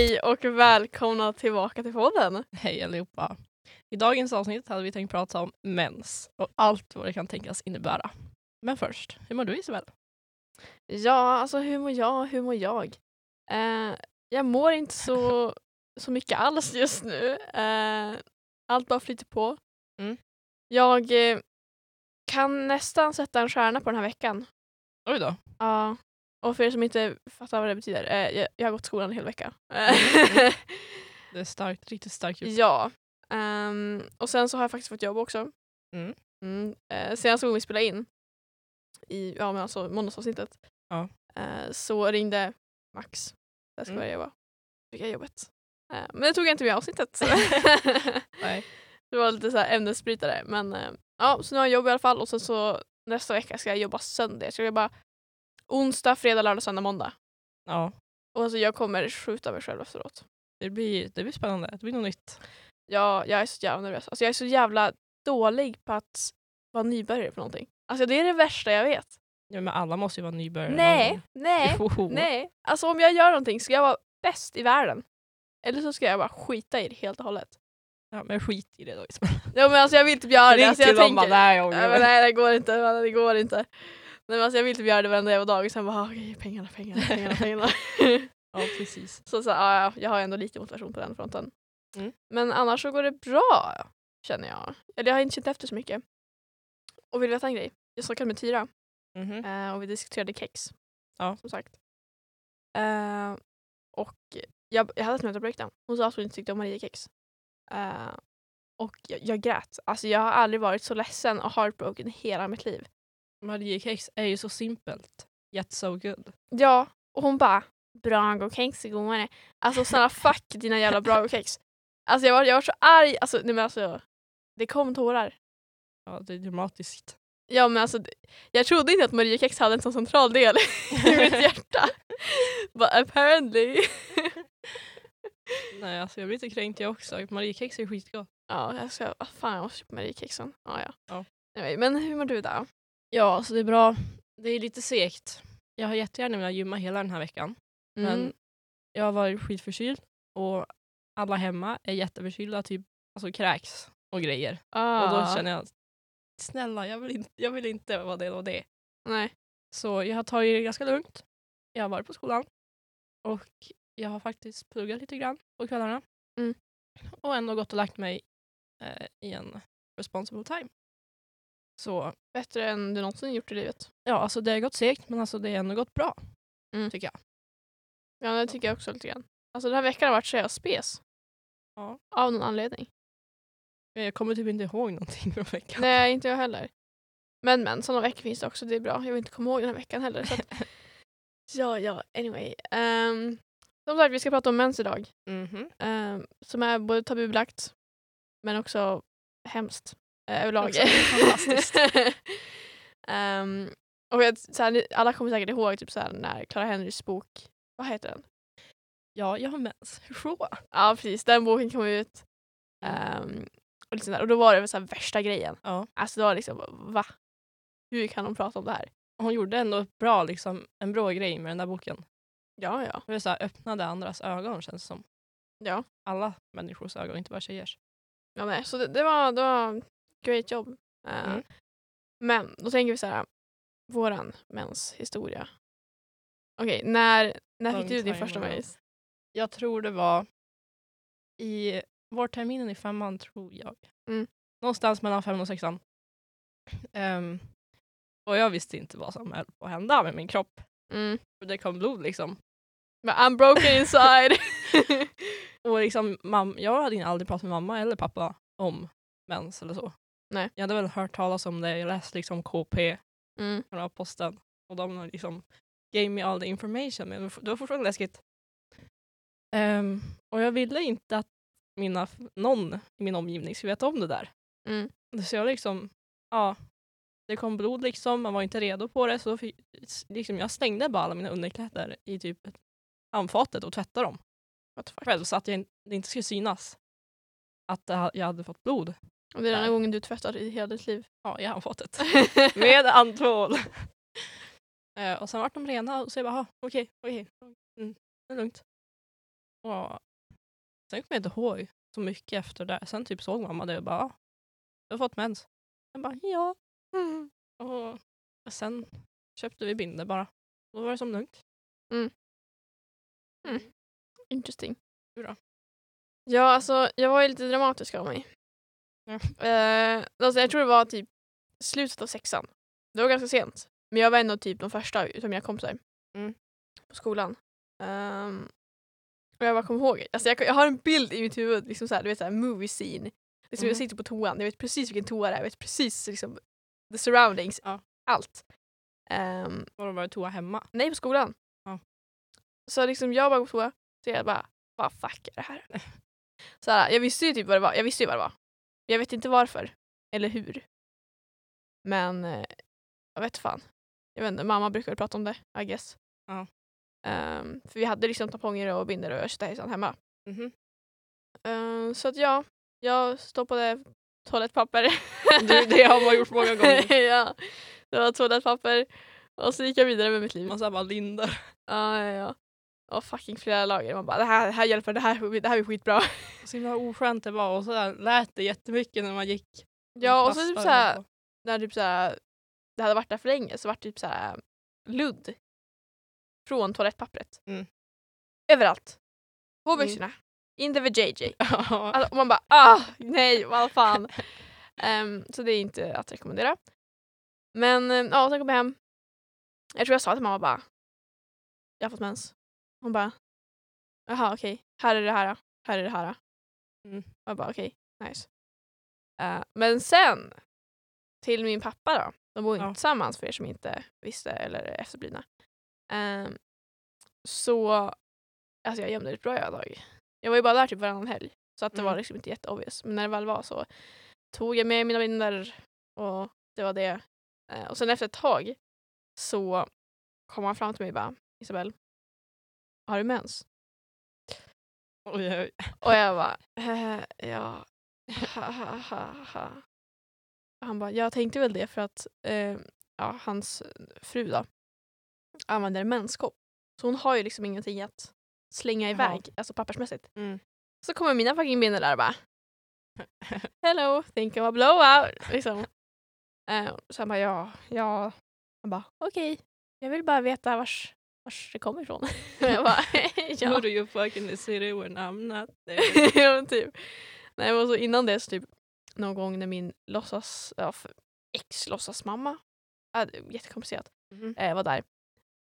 Hej och välkomna tillbaka till podden. Hej allihopa. I dagens avsnitt hade vi tänkt prata om mens och allt vad det kan tänkas innebära. Men först, hur mår du Isabel? Ja, alltså hur mår jag? Hur mår jag? Eh, jag mår inte så, så mycket alls just nu. Eh, allt bara flyter på. Mm. Jag eh, kan nästan sätta en stjärna på den här veckan. Oj då. Ja. Och för er som inte fattar vad det betyder, eh, jag, jag har gått skolan en hel vecka. Det är starkt, riktigt starkt gjort. ja. Ehm, och sen så har jag faktiskt fått jobb också. Mm. Mm. Eh, senaste gången vi spelade in, i ja, men alltså måndagsavsnittet, Ja. eh, så ringde Max. Där ska Mm. jag jobba. Fick jag jobbet. Eh, men det tog jag inte med i avsnittet. Nej. det var lite så här ämnesbrytare. Men eh, ja, så nu har jag jobb i alla fall och sen så nästa vecka ska jag jobba söndag. Jag ska jobba onsdag, fredag, lördag, söndag, måndag. Ja, Och alltså jag kommer skjuta mig själv efteråt. det blir, det blir spännande. Det blir något nytt. Jag, jag är så jävla nervös. Alltså jag är så jävla dålig på att vara nybörjare på någonting. Alltså det är det värsta jag vet. Ja, men alla måste ju vara nybörjare. Nej, nej, Jo. nej. Alltså om jag gör någonting ska jag vara bäst i världen. Eller så ska jag bara skita i det helt och hållet. Ja, men skit i det då. Ja men alltså jag vill typ göra det. Alltså, jag tänker, bara, nej, jag nej, men nej det går inte. men Det går inte. Nej, men alltså, jag vill typ göra det varenda jävla dag och sen bara okej pengarna, pengarna, pengarna, pengarna. Ja, precis. så, så ja, ja, jag har ändå lite motivation på den fronten. Mm. Men annars så går det bra känner jag. Eller jag har inte känt efter så mycket. Och vill du veta en grej? Jag snackade med Tyra Mhm. eh, och vi diskuterade kex. Ja. Som sagt. Eh, och jag, jag hade ett mental breakdown. Hon sa att hon inte tyckte om Mariekex. Uh, och jag, jag grät. Alltså jag har aldrig varit så ledsen och heartbroken i hela mitt liv. Mariekex är ju så simpelt. Yet so good. Ja, och hon bara Brago-kex är godare. Alltså snälla fuck dina jävla Brago-kex. Alltså jag var, jag var så arg. Alltså, nej men alltså, det kom tårar. Ja, det är dramatiskt. Ja men alltså, jag trodde inte att Mariekex hade en så central del i mitt hjärta. But apparently. Nej, alltså jag blir lite kränkt jag också. Mariekex är skitgott. ja, jag ska, fan jag måste köpa Mariekexen. Ja, ja. Ja. Anyway, men hur mår du då? Ja, alltså det är bra. Det är lite segt. Jag har jättegärna velat gymma hela den här veckan. Mm. Men jag har varit skitförkyld och alla hemma är jätteförkylda, typ alltså kräks och grejer. ah. Och då känner jag, snälla jag vill inte, jag vill inte vara det och det. Nej. Så jag har tagit det ganska lugnt. Jag har varit på skolan och jag har faktiskt pluggat lite grann på kvällarna. Mm. Och ändå gått och lagt mig eh, i en responsible time. Så Bättre än du någonsin gjort i livet. ja, alltså det har gått segt men alltså det har ändå gått bra. Mm. Tycker jag. Ja, det tycker jag också lite grann. Alltså den här veckan har varit så jävla spes. Ja. Av någon anledning. Jag kommer typ inte ihåg någonting från veckan. Nej, inte jag heller. Men men, sådana veckor finns det också. Det är bra. Jag vill inte komma ihåg den här veckan heller. Så att, ja, ja, anyway. Um, som sagt, vi ska prata om mens idag. Mhm. Ehm, som är både tabubelagt men också hemskt överlag. Också fantastiskt. Ehm, och jag, så här, alla kommer säkert ihåg typ, så här, när Clara Henrys bok, vad heter den? Ja, jag har mens. Hur så? Ja precis, den boken kom ut. Ehm, och, liksom där, och då var det så här värsta grejen. Ja. Alltså det var liksom, va? Hur kan de prata om det här? Hon gjorde ändå bra, liksom, en bra grej med den där boken. Ja, ja. Det så här, öppnade andras ögon känns det som. Ja, Alla människors ögon, inte bara tjejers. ja nej, så det, det, var, det var great jobb. Eh, Mm. Men då tänker vi så här, våran menshistoria. Okej, när, när Long fick du din första mens? Jag tror det var i vårterminen i femman, tror jag. Mm. Någonstans mellan femman och sexan. Ehm, och jag visste inte vad som höll på att hända med min kropp. Mm. Det kom blod liksom. Men I'm broken inside. Och liksom, mam- jag hade aldrig pratat med mamma eller pappa om mens eller så. Nej. Jag hade väl hört talas om det, jag läste liksom KP mm. här posten. Och de liksom gave me all the information. Men det var- fortfarande läskigt. Ehm, och jag ville inte att mina, någon i min omgivning skulle veta om det där. Mm. Så jag liksom, ja, det kom blod liksom, man var inte redo på det. Så fi- liksom, jag stängde bara alla mina underkläder i typ handfatet och tvättade dem själv så att jag, det inte skulle synas att jag hade fått blod. Och det är den enda gången du tvättar i hela ditt liv. Ja, jag har fått ett. Med andtvål. Eh, och sen vart de rena och så jag bara, "Ah, okej, okej. Mm, det är lugnt. Och sen kommer jag inte ihåg så mycket efter det. Sen typ såg mamma det och bara, "Ah, du har fått mens. Jag bara, ja. Och sen köpte vi binder bara. Då var det som lugnt. Interesting. Du då? Ja, alltså jag var ju lite dramatisk av mig. Ja. Eh, alltså, jag tror det var typ slutet av sexan. Det var ganska sent. Men jag var ändå typ de första utav mina kompisar Mm. på skolan. Ehm, och jag bara kommer ihåg, alltså jag, jag har en bild i mitt huvud, liksom såhär, du vet såhär movie scene. Liksom Jag Mhm. sitter på toan, jag vet precis vilken toa det är, jag vet precis liksom the surroundings, Ja. allt. Um, då var det toa hemma. nej, på skolan. Ja. Så liksom jag bara går på toa, så jag bara, vad fuck är det här? Så här, jag visste ju typ vad det var, jag visste ju vad det var. Jag vet inte varför, eller hur. Men eh, jag vet fan. Jag vet inte, mamma brukade prata om det, I guess. Ja. Ehm, för vi hade liksom tamponger och binder och tjottahejsan hemma. Mhm. Ehm, så att ja, jag stoppade toalettpapper. Du, det har man gjort många gånger. ja, det var toalettpapper. Och så gick jag vidare med mitt liv. Man bara lindar. Ja, ja, ja. Och fucking flera lager. Man bara det här, det här hjälper, det här, det här är skitbra. Så himla oskönt det var och så lät det jättemycket när man gick. Ja och så typ såhär, när typ såhär, det hade varit där för länge så vart det typ såhär ludd från toalettpappret. Mm. Överallt. På Mm. byxorna. Inte vid JJ. Alltså, man bara ah, nej vad fan. Ehm, så det är inte att rekommendera. Men um, ja, sen kom jag hem. Jag tror jag sa till mamma bara jag har fått mens. Hon bara jaha okej, här är det här, här är det här. Mm. Jag bara okej, nice. Eh, men sen till min pappa då. De bor inte Ja. tillsammans för er som inte visste eller är efterblivna. Ehm, så alltså jag gömde ett bra tag. Jag var ju bara där typ varannan helg. Så att det Mm. var liksom inte jätteobvious. Men när det väl var så tog jag med mina vänner och det var det. Eh, och sen efter ett tag så kom han fram till mig och bara Isabel, har du mens? Oj, oj. Och jag bara eh, ja. Ha, ha, ha, ha. Han bara, jag tänkte väl det för att eh, ja, hans fru då använder en menskopp. Så hon har ju liksom ingenting att slänga iväg, alltså pappersmässigt. Mm. Så kommer mina fucking bilder där och bara Hello, think I'm a blowout. Liksom. Eh, så han bara ja, ja. Han bara okej, jag vill bara veta vars, vars det kommer ifrån. jag bara ja. Who do you fuck in the city when I'm not there? ja typ. Nej men så innan dess typ någon gång när min låtsas, ja, f- ex låtsasmamma, äh, jättekomplicerat, Mhm. eh, var där.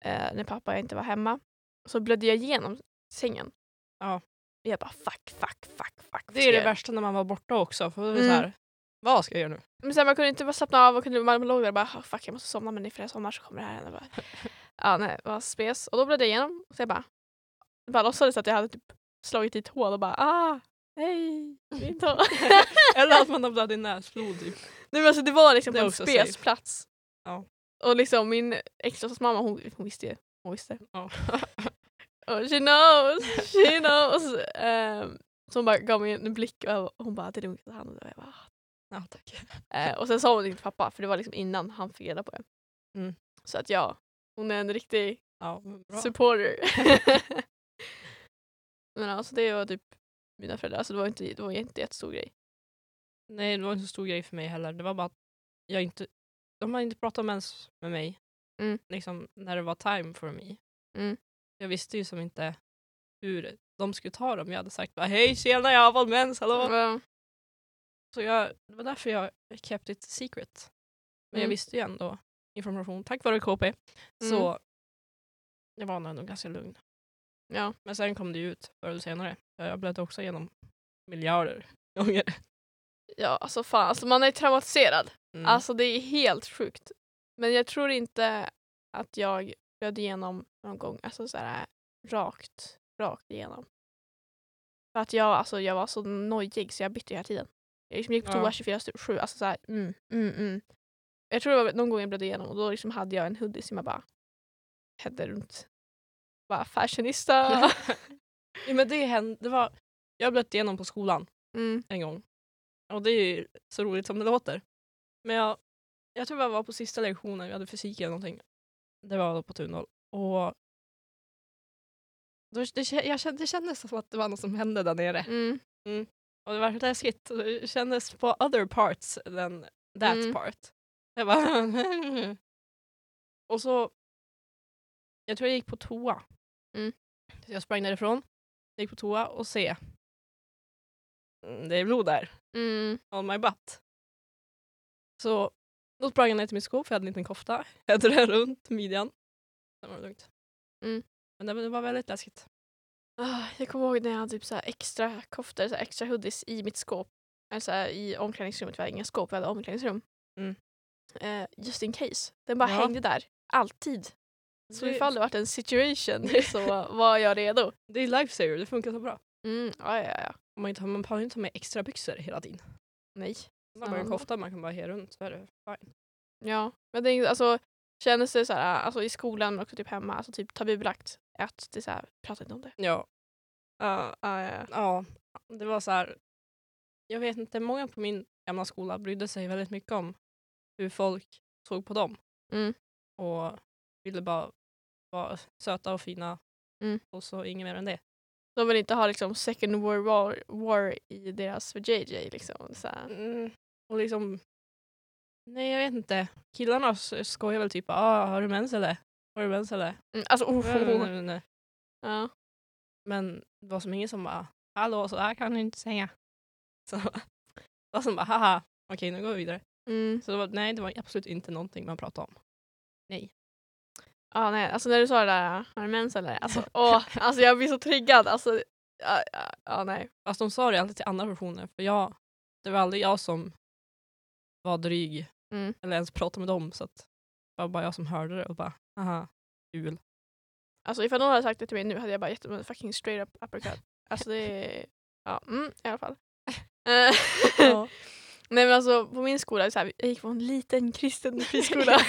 Eh, när pappa inte var hemma. Så blödde jag igenom sängen. Ja. Jag bara fuck, fuck, fuck, fuck. Det är det värsta när man var borta också. För Mm. så här, vad ska jag göra nu? Men sen man kunde inte bara slappna av och kunde, man låg där och bara "Ah, fuck jag måste somna men ifall jag somnar så kommer det här hända. Ja nej, det var spes. Och då blödde jag igenom så jag bara, bara låtsades att jag hade typ slagit i ett hål och bara ah, nej, min tå. Eller att man har blöd i näsblod. Typ. Nej men alltså det var liksom Det på en också spes safe. plats. Ja. Och liksom min exlåtsasmamma hon, hon visste ju. Hon visste. Ja. Och she knows, she knows. Ehm, så hon bara gav mig en blick och hon bara det är lugnt. Och han- och jag bara, "Ah." ja, tack. Eh, och sen sa hon det till pappa för det var liksom innan han fick reda på det. Mm. Så att ja, hon är en riktig Ja, supporter. Men alltså det var typ mina föräldrar, alltså det var inte, det var inte jättestor grej. Nej, det var inte så stor grej för mig heller. Det var bara att jag inte, de har inte pratat om ens med mig. Mm. Liksom när det var time for me. Mm. Jag visste ju som inte hur de skulle ta dem. Jag hade sagt bara hej tjena jag har fått mens, hallå. Ja. Så jag, det var därför jag kept it secret. Men jag Mm. visste ju ändå information tack vare KP. Så jag var nog ändå ganska lugn. ja. Men sen kom det ut förr eller senare. Jag blödde också igenom miljarder gånger. Ja, alltså fan, alltså man är traumatiserad. Mm. Alltså det är helt sjukt. Men jag tror inte att jag blödde igenom någon gång, alltså så här rakt, rakt igenom. För att jag, alltså, jag var så nojig så jag bytte hela tiden. Jag liksom gick på Ja. toa 24-7, alltså så här, mm, mm, mm. Jag tror det var någon gång jag blödde igenom och då liksom hade jag en hoodie som jag bara hade runt. Bara fashionista. ja, men det hände, det var, jag blödde igenom på skolan mm, en gång. Och det är ju så roligt som det låter. Men jag, jag tror jag var på sista lektionen, vi hade fysik eller någonting. Det var på Tunhåll. Och då, det, jag kände, det kändes som att det var något som hände där nere. Mm. Och det var läskigt. Det kändes på other parts than that Mm. part. Jag bara... och så... Jag tror jag gick på toa. Mm. Så jag sprang därifrån, gick på toa och se. Mm, Det är blod där. Mm. On my butt. Så då sprang jag ner till min skåp för jag hade en liten kofta. Jag drog runt midjan. Sen var det lugnt. Mm. Men det, var- väldigt läskigt. Ah, jag kommer ihåg när jag hade typ så här extra koftor, så extra hoodies i mitt skåp. Eller så I omklädningsrummet, vi hade inga skåp, vi hade omklädningsrum. Mm. Eh, just in case. Den bara Ja. hängde där, alltid. Så Det- ifall det vart en situation så var jag redo. Det är lifesaver, det funkar så bra. Mm, ja, ja, ja. Man, inte, har- man behöver inte ha med extra byxor hela tiden. Nej. Man har en kofta man kan bara ha runt så är det fine. Ja, men det är alltså kändes det så här, alltså i skolan men också typ hemma, alltså typ tabubelagt att det är så här, prata inte om det. Ja. Ja, ja, ja. ja, det var så här. Jag vet inte, många på min gamla skola brydde sig väldigt mycket om hur folk såg på dem. Mm. Och ville bara vara söta och fina. Mm. Och så inget mer än det. De vill inte ha liksom second world war, war i deras JJ liksom. Så här. Mm. Och liksom, nej jag vet inte. Killarna skojar väl typ ah, har du mens eller? Har du mens eller? Mm, alltså, oh, Nej, nej. Ja. Men det var som ingen som bara hallå så där kan du inte säga. Så det var som bara haha okej nu går vi vidare. Mm. Så det var, nej det var absolut inte någonting man pratade om. Nej. Ja, nej, alltså när du sa det där, har du mens eller? Alltså, åh, alltså jag blir så triggad. Alltså, ja, ja, ja, nej. Fast de sa det alltid till andra personer för jag, det var aldrig jag som var dryg Mm. eller ens pratade med dem så att det var bara jag som hörde det och bara haha kul. Alltså ifall någon hade sagt det till mig nu hade jag bara gett dem en fucking straight up uppercut. Alltså det är, ja, mm, i alla fall. Ja. Nej men alltså på min skola, så här, jag gick på en liten kristen friskola.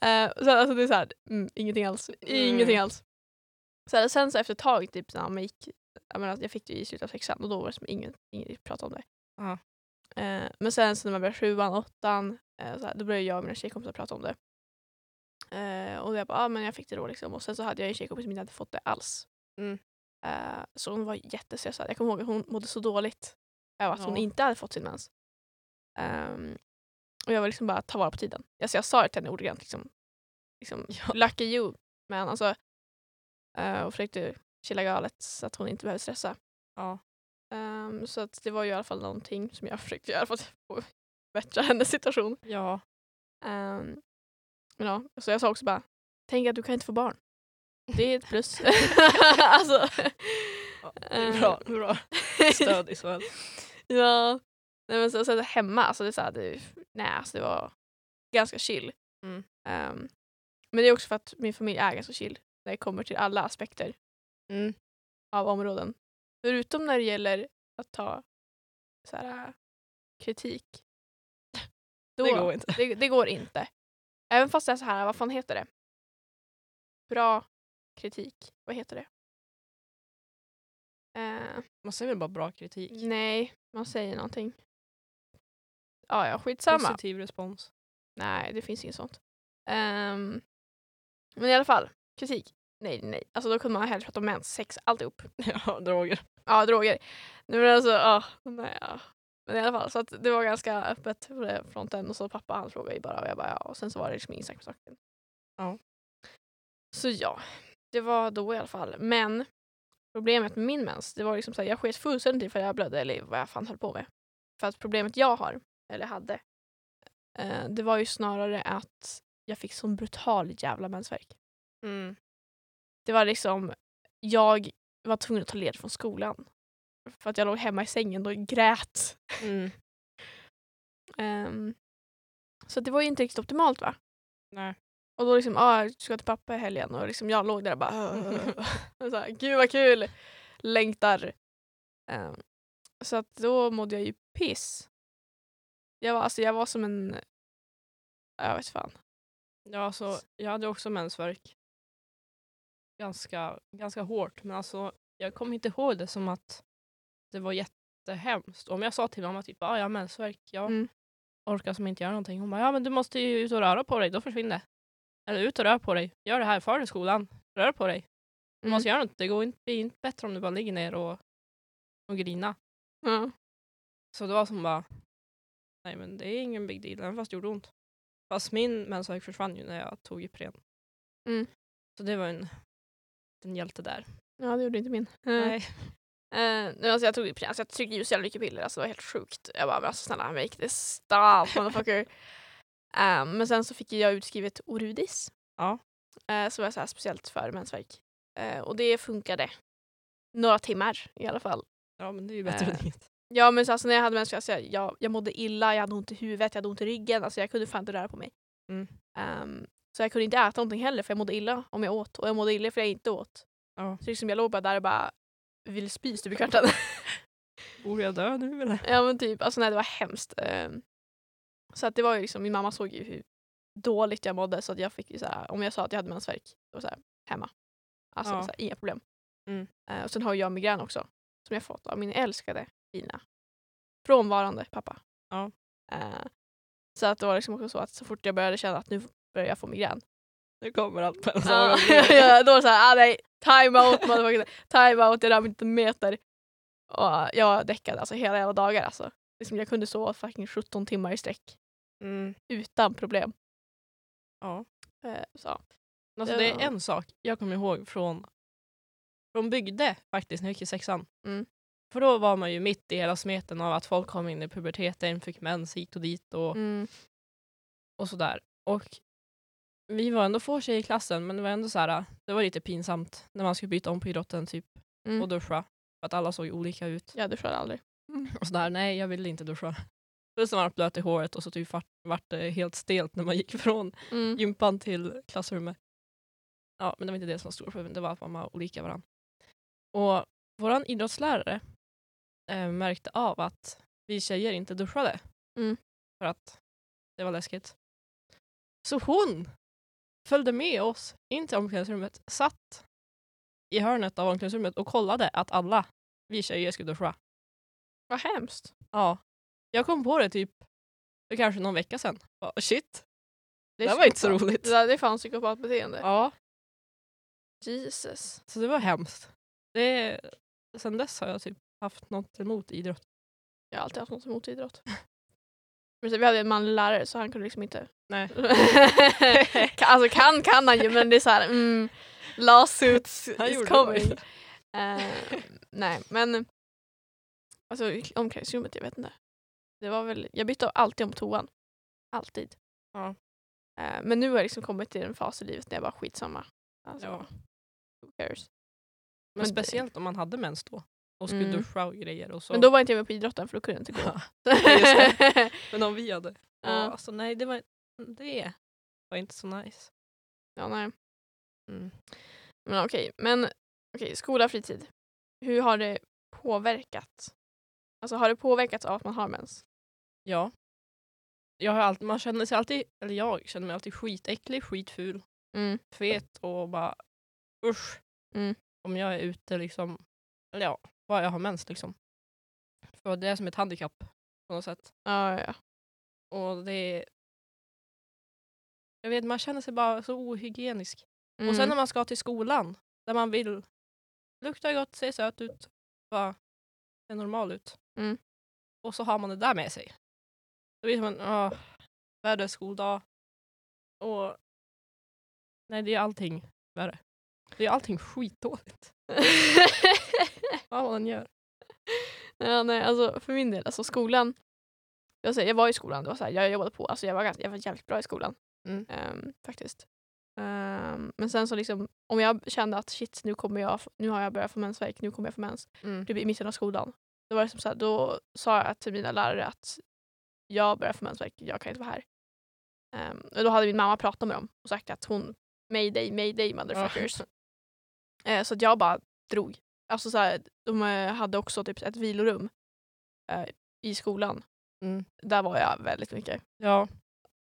Eh, så alltså det är såhär, mm, ingenting alls. Ingenting Mm. alls. Så här, sen så efter ett tag, typ när man gick, jag, menar, jag fick det i slutet av sexan och då var det som ingen, ingen pratade om det. Ja. Eh, men sen så när man började sjuan, åttan, eh, så här, då började jag och mina tjejkompisar prata om det. Och jag bara, ah, men jag fick det då liksom. Och sen så hade jag en tjejkompis som inte hade fått det alls. Mm. Så hon var jättestressad. Jag kommer ihåg att hon mådde så dåligt över att hon Ja. inte hade fått sin mens. Ehm, och jag var liksom bara, ta vara på tiden. Alltså jag sa det till henne ordagrant. Liksom, liksom, Ja. Lucky you. Men alltså, eh, och försökte chilla galet så att hon inte behövde stressa. Ja. Ehm, så att det var ju i alla fall någonting som jag försökte göra för att förbättra hennes situation. Ja. Um, men ja, så jag sa också bara, tänk att du kan inte få barn. Det är ett plus. alltså, Ja, är bra, bra stöd i så fall. ja. Nej, men så, så hemma, alltså det, är så här, det, nej, alltså det var ganska chill. Mm. Ehm, men det är också för att min familj är ganska chill när det kommer till alla aspekter Mm. av områden. Förutom när det gäller att ta så här, kritik. Då, Det går inte. Det, det går inte. Även fast det är så här, vad fan heter det? Bra kritik. Vad heter det? Eh, Man säger väl bara bra kritik. nej, man säger någonting. Ja, ja, skitsamma. Positiv respons. Nej, det finns inget sånt. Ehm, men i alla fall, kritik. Nej, nej. Alltså då kunde man hellre prata om mens, sex, alltihop. Ja, droger. Ja, droger. Nej men alltså, ja. nej, ja. Men i alla fall, så att det var ganska öppet på den fronten och så pappa han frågade ju bara och jag bara ja. Och sen så var det liksom ingen snack på saken. Ja. Så ja, det var då i alla fall. Men problemet med min mens, det var liksom så här, jag sket fullständigt i för jag blödde eller vad jag fan höll på med. För att problemet jag har, eller hade, eh, det var ju snarare att jag fick sån brutal jävla mensvärk. Mm. Det var liksom, jag var tvungen att ta led från skolan. För att jag låg hemma i sängen och grät. Mm. Ehm, så det var ju inte riktigt optimalt va? Nej. Och då liksom, ah, jag ska till pappa i helgen och liksom jag låg där och bara och så här, Gud vad kul! Längtar. Ehm, så att då mådde jag ju piss. Jag var, alltså, jag var som en... Jag vet fan. Ja, alltså, jag hade också mensvärk. Ganska, ganska hårt, men alltså, jag kommer inte ihåg det som att det var jätte, jättehemskt. Om jag sa till mamma typ ah, jag har mensvärk, jag Mm. orkar som inte göra någonting. Hon bara ja men du måste ju ut och röra på dig, då försvinner det. Eller ut och rör på dig, gör det här, far till skolan, rör på dig. Du Mm. måste göra något, det går inte, blir inte bättre om du bara ligger ner och, och grina. Ja. Så det var som bara, nej men det är ingen big deal, även fast det gjorde ont. Fast min mensvärk försvann ju när jag tog Ipren. Mm. Så det var en, en hjälte där. ja, det gjorde inte min. Nej. Eh, nej, alltså jag, tog, ju- alltså jag tryckte ju så jävla mycket piller, alltså det var helt sjukt. Jag bara, men alltså snälla make this stop motherfucker. Eh, men sen så fick jag utskrivet Orudis. Ja. Uh, som var så här speciellt för mensvärk. Eh, och det funkade. Några timmar i alla fall. Ja men det är ju bättre Eh. än inget. Ja men så alltså, när jag hade mensvärk, alltså, jag, jag, jag mådde illa, jag hade ont i huvudet, jag hade ont i ryggen. Alltså jag kunde fan inte röra på mig. Mm. Ehm, så jag kunde inte äta någonting heller för jag mådde illa om jag åt. Och jag mådde illa för jag inte åt. Ja. Så liksom jag låg bara där och bara ville spy stup i kvarten. Borde jag dö nu eller? ja men typ, alltså nej det var hemskt. Ehm, så att det var ju liksom, min mamma såg ju hur dåligt jag mådde så att jag fick ju såhär, om jag sa att jag hade mensvärk, då det såhär, hemma. Alltså Ja. såhär, inga problem. Mm. Eh, och sen har jag migrän också, som jag fått av min älskade, fina, frånvarande pappa. Ja. Eh, så att det var liksom också så att så fort jag började känna att nu börjar jag få migrän. Nu kommer allt på en Ja, ja, då var det såhär, ah, nej, time out motherfucker. time out, jag rör inte meter. Och jag däckade alltså hela jävla dagar alltså. Liksom, jag kunde sova fucking 17 timmar i sträck Mm. utan problem. Ja. Eh, så. Alltså Det är en sak jag kommer ihåg från, från bygde faktiskt när jag gick i sexan. Mm. För då var man ju mitt i hela smeten av att folk kom in i puberteten, fick mens hit och dit och, Mm. och sådär. Och vi var ändå få tjejer i klassen men det var ändå så här, det var lite pinsamt när man skulle byta om på idrotten typ Mm. och duscha. För att alla såg olika ut. Jag duschade aldrig. Och sådär, nej jag ville inte duscha. Plus att man var blöt i håret och så typ vart, det helt stelt när man gick från Mm. gympan till klassrummet. Ja, men det var inte det som var stora problemet, det var att man var olika varandra. Och vår idrottslärare eh, märkte av att vi tjejer inte duschade. Mm. För att det var läskigt. Så hon följde med oss in till omklädningsrummet, satt i hörnet av omklädningsrummet och kollade att alla vi tjejer skulle duscha. Vad hemskt. Ja. Jag kom på det typ för kanske någon vecka sedan. Bara, shit, Det, det är var inte så roligt. Det, där, det är fan psykopatbeteende. Ja, Jesus. så det var hemskt. Det, sen dess har jag typ haft något emot idrott. Jag har alltid haft något emot idrott. Men så, vi hade en manlig lärare så han kunde liksom inte... Nej. Alltså kan kan han ju men det är såhär mm, lawsuits is coming. Eh, nej men alltså omklädningsrummet, jag vet inte. Det var väl, jag bytte alltid om toan. Alltid. Ja. Eh, men nu har jag liksom kommit till en fas i livet när jag bara skitsamma. Alltså, Ja. who cares? Men, Men det- speciellt om man hade mens då och skulle Mm. duscha och grejer. Och så. Men då var inte jag med på idrotten för då kunde jag inte gå. just Men om vi hade. Ja. Ja. alltså, nej, det var, det var inte så nice. ja, nej. Mm. Men okej, men okej, skola, fritid. Hur har det påverkat? Alltså har det påverkats av att man har mens? Ja. Jag har alltid, man känner sig alltid, eller jag känner mig alltid skitäcklig, skitful, Mm. fet och bara usch. Mm. Om jag är ute liksom, eller ja, bara jag har mens liksom. För det är som ett handikapp på något sätt. Ja, ja. Och det. Jag vet, man känner sig bara så ohygienisk. Mm. Och sen när man ska till skolan, där man vill lukta gott, se söt ut, bara se normal ut. Mm. Och så har man det där med sig. Då blir man, åh, världens skoldag. Och nej, det är allting värre. Det är allting skitdåligt. Vad man än gör. ja, nej, alltså för min del, alltså skolan. Jag, säger, jag var i skolan, det var så här, jag jobbade på, alltså jag var, ganska, jag var jävligt bra i skolan. Mm. Ehm, faktiskt. Ehm, men sen så liksom, om jag kände att shit, nu, kommer jag, nu har jag börjat få mensvärk, nu kommer jag få mens. Mm. Typ i mitten av skolan. Då, var det som så här, då sa jag till mina lärare att jag börjar få mensvärk, jag kan inte vara här. Ehm, och då hade min mamma pratat med dem och sagt att hon mayday, mayday motherfuckers. Eh, så att jag bara drog. Alltså så här, de eh, hade också typ ett vilorum eh, i skolan. Mm. Där var jag väldigt mycket. Ja,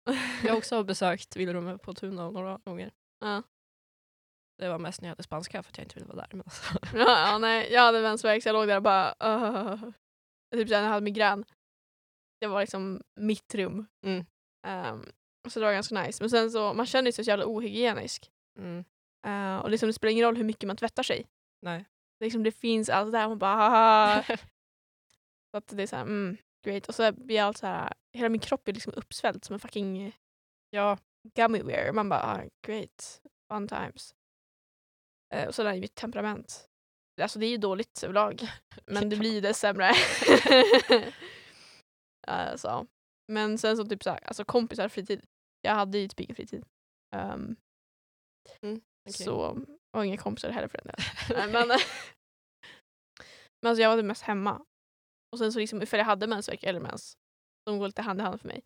jag har också besökt villorummet på Tuna några gånger. Ja. Det var mest när jag hade spanska för att jag inte ville vara där. Men alltså. Ja, ja, nej, jag hade mensvärk så jag låg där och bara uh. Typ när jag hade migrän. Det var liksom mitt rum. Mm. Ehm, så det var ganska nice. Men sen så, man känner sig så jävla ohygienisk. Mm. Eh, och liksom, det spelar ingen roll hur mycket man tvättar sig. Nej. Det, liksom, det finns allt där. Man bara haha. Så att det är såhär, mm, great. Och så blir allt så här, hela min kropp är liksom uppsvälld som en fucking ja, gummy bear. Man bara, ah, great, fun times. Eh, och så där är mitt temperament. Alltså det är ju dåligt överlag. Men det blir det sämre. Eh, så. Men sen så typ så här, alltså kompisar fritid. Jag hade ju typ ingen fritid. Um, okej. Så, och inga kompisar heller för den delen. Men, men alltså jag var typ mest hemma. Och sen så liksom ifall jag hade mensvärk eller mens, de går lite hand i hand för mig.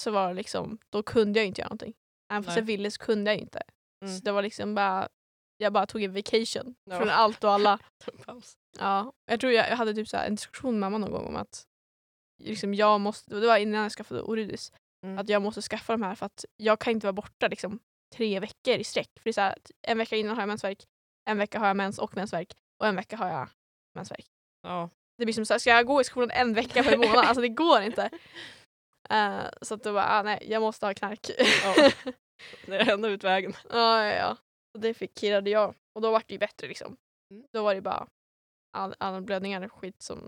Så var det liksom, då kunde jag inte göra någonting. Även fast Nej. jag ville så kunde jag inte. Mm. Så det var liksom bara, jag bara tog en vacation Ja. från allt och alla. Ja, jag tror jag, jag hade typ så här en diskussion med mamma någon gång om att liksom jag måste, det var innan jag skaffade Oridis, Mm. att jag måste skaffa de här för att jag kan inte vara borta liksom tre veckor i sträck. För det är så här, en vecka innan har jag mensvärk, en vecka har jag mens och mensvärk och en vecka har jag mensvärk. Ja. Det blir som så här, ska jag gå i skolan en vecka per månad? Alltså det går inte. Eh, så att då bara, ah, nej jag måste ha knark. Ja. Det är enda utvägen. Ja, ja, ja. Och det fick kirrade jag. Och då var det ju bättre liksom. Mm. Då var det bara all, alla blödningar och skit som,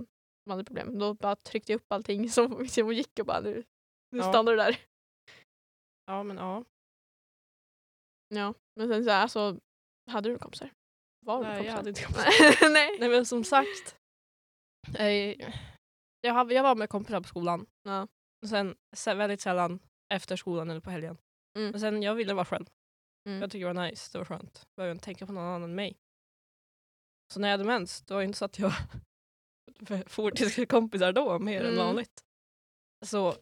som hade problem. Då bara tryckte jag upp allting som, som gick och bara nu, nu Ja. stannar du där. Ja, men ja. Ja. Men sen så här, alltså, hade du kompisar? Var du Nej, jag kompisar? hade inte kompisar. Nej. Nej, men som sagt. eh, Jag, jag var med kompisar på skolan. Ja. Och sen väldigt sällan efter skolan eller på helgen. Mm. Men sen jag ville vara själv. Mm. Jag tycker det var nice, det var skönt. Behöver inte tänka på någon annan än mig. Så när jag hade mens, då var det inte så att jag for till kompisar då mer än Mm. vanligt. Så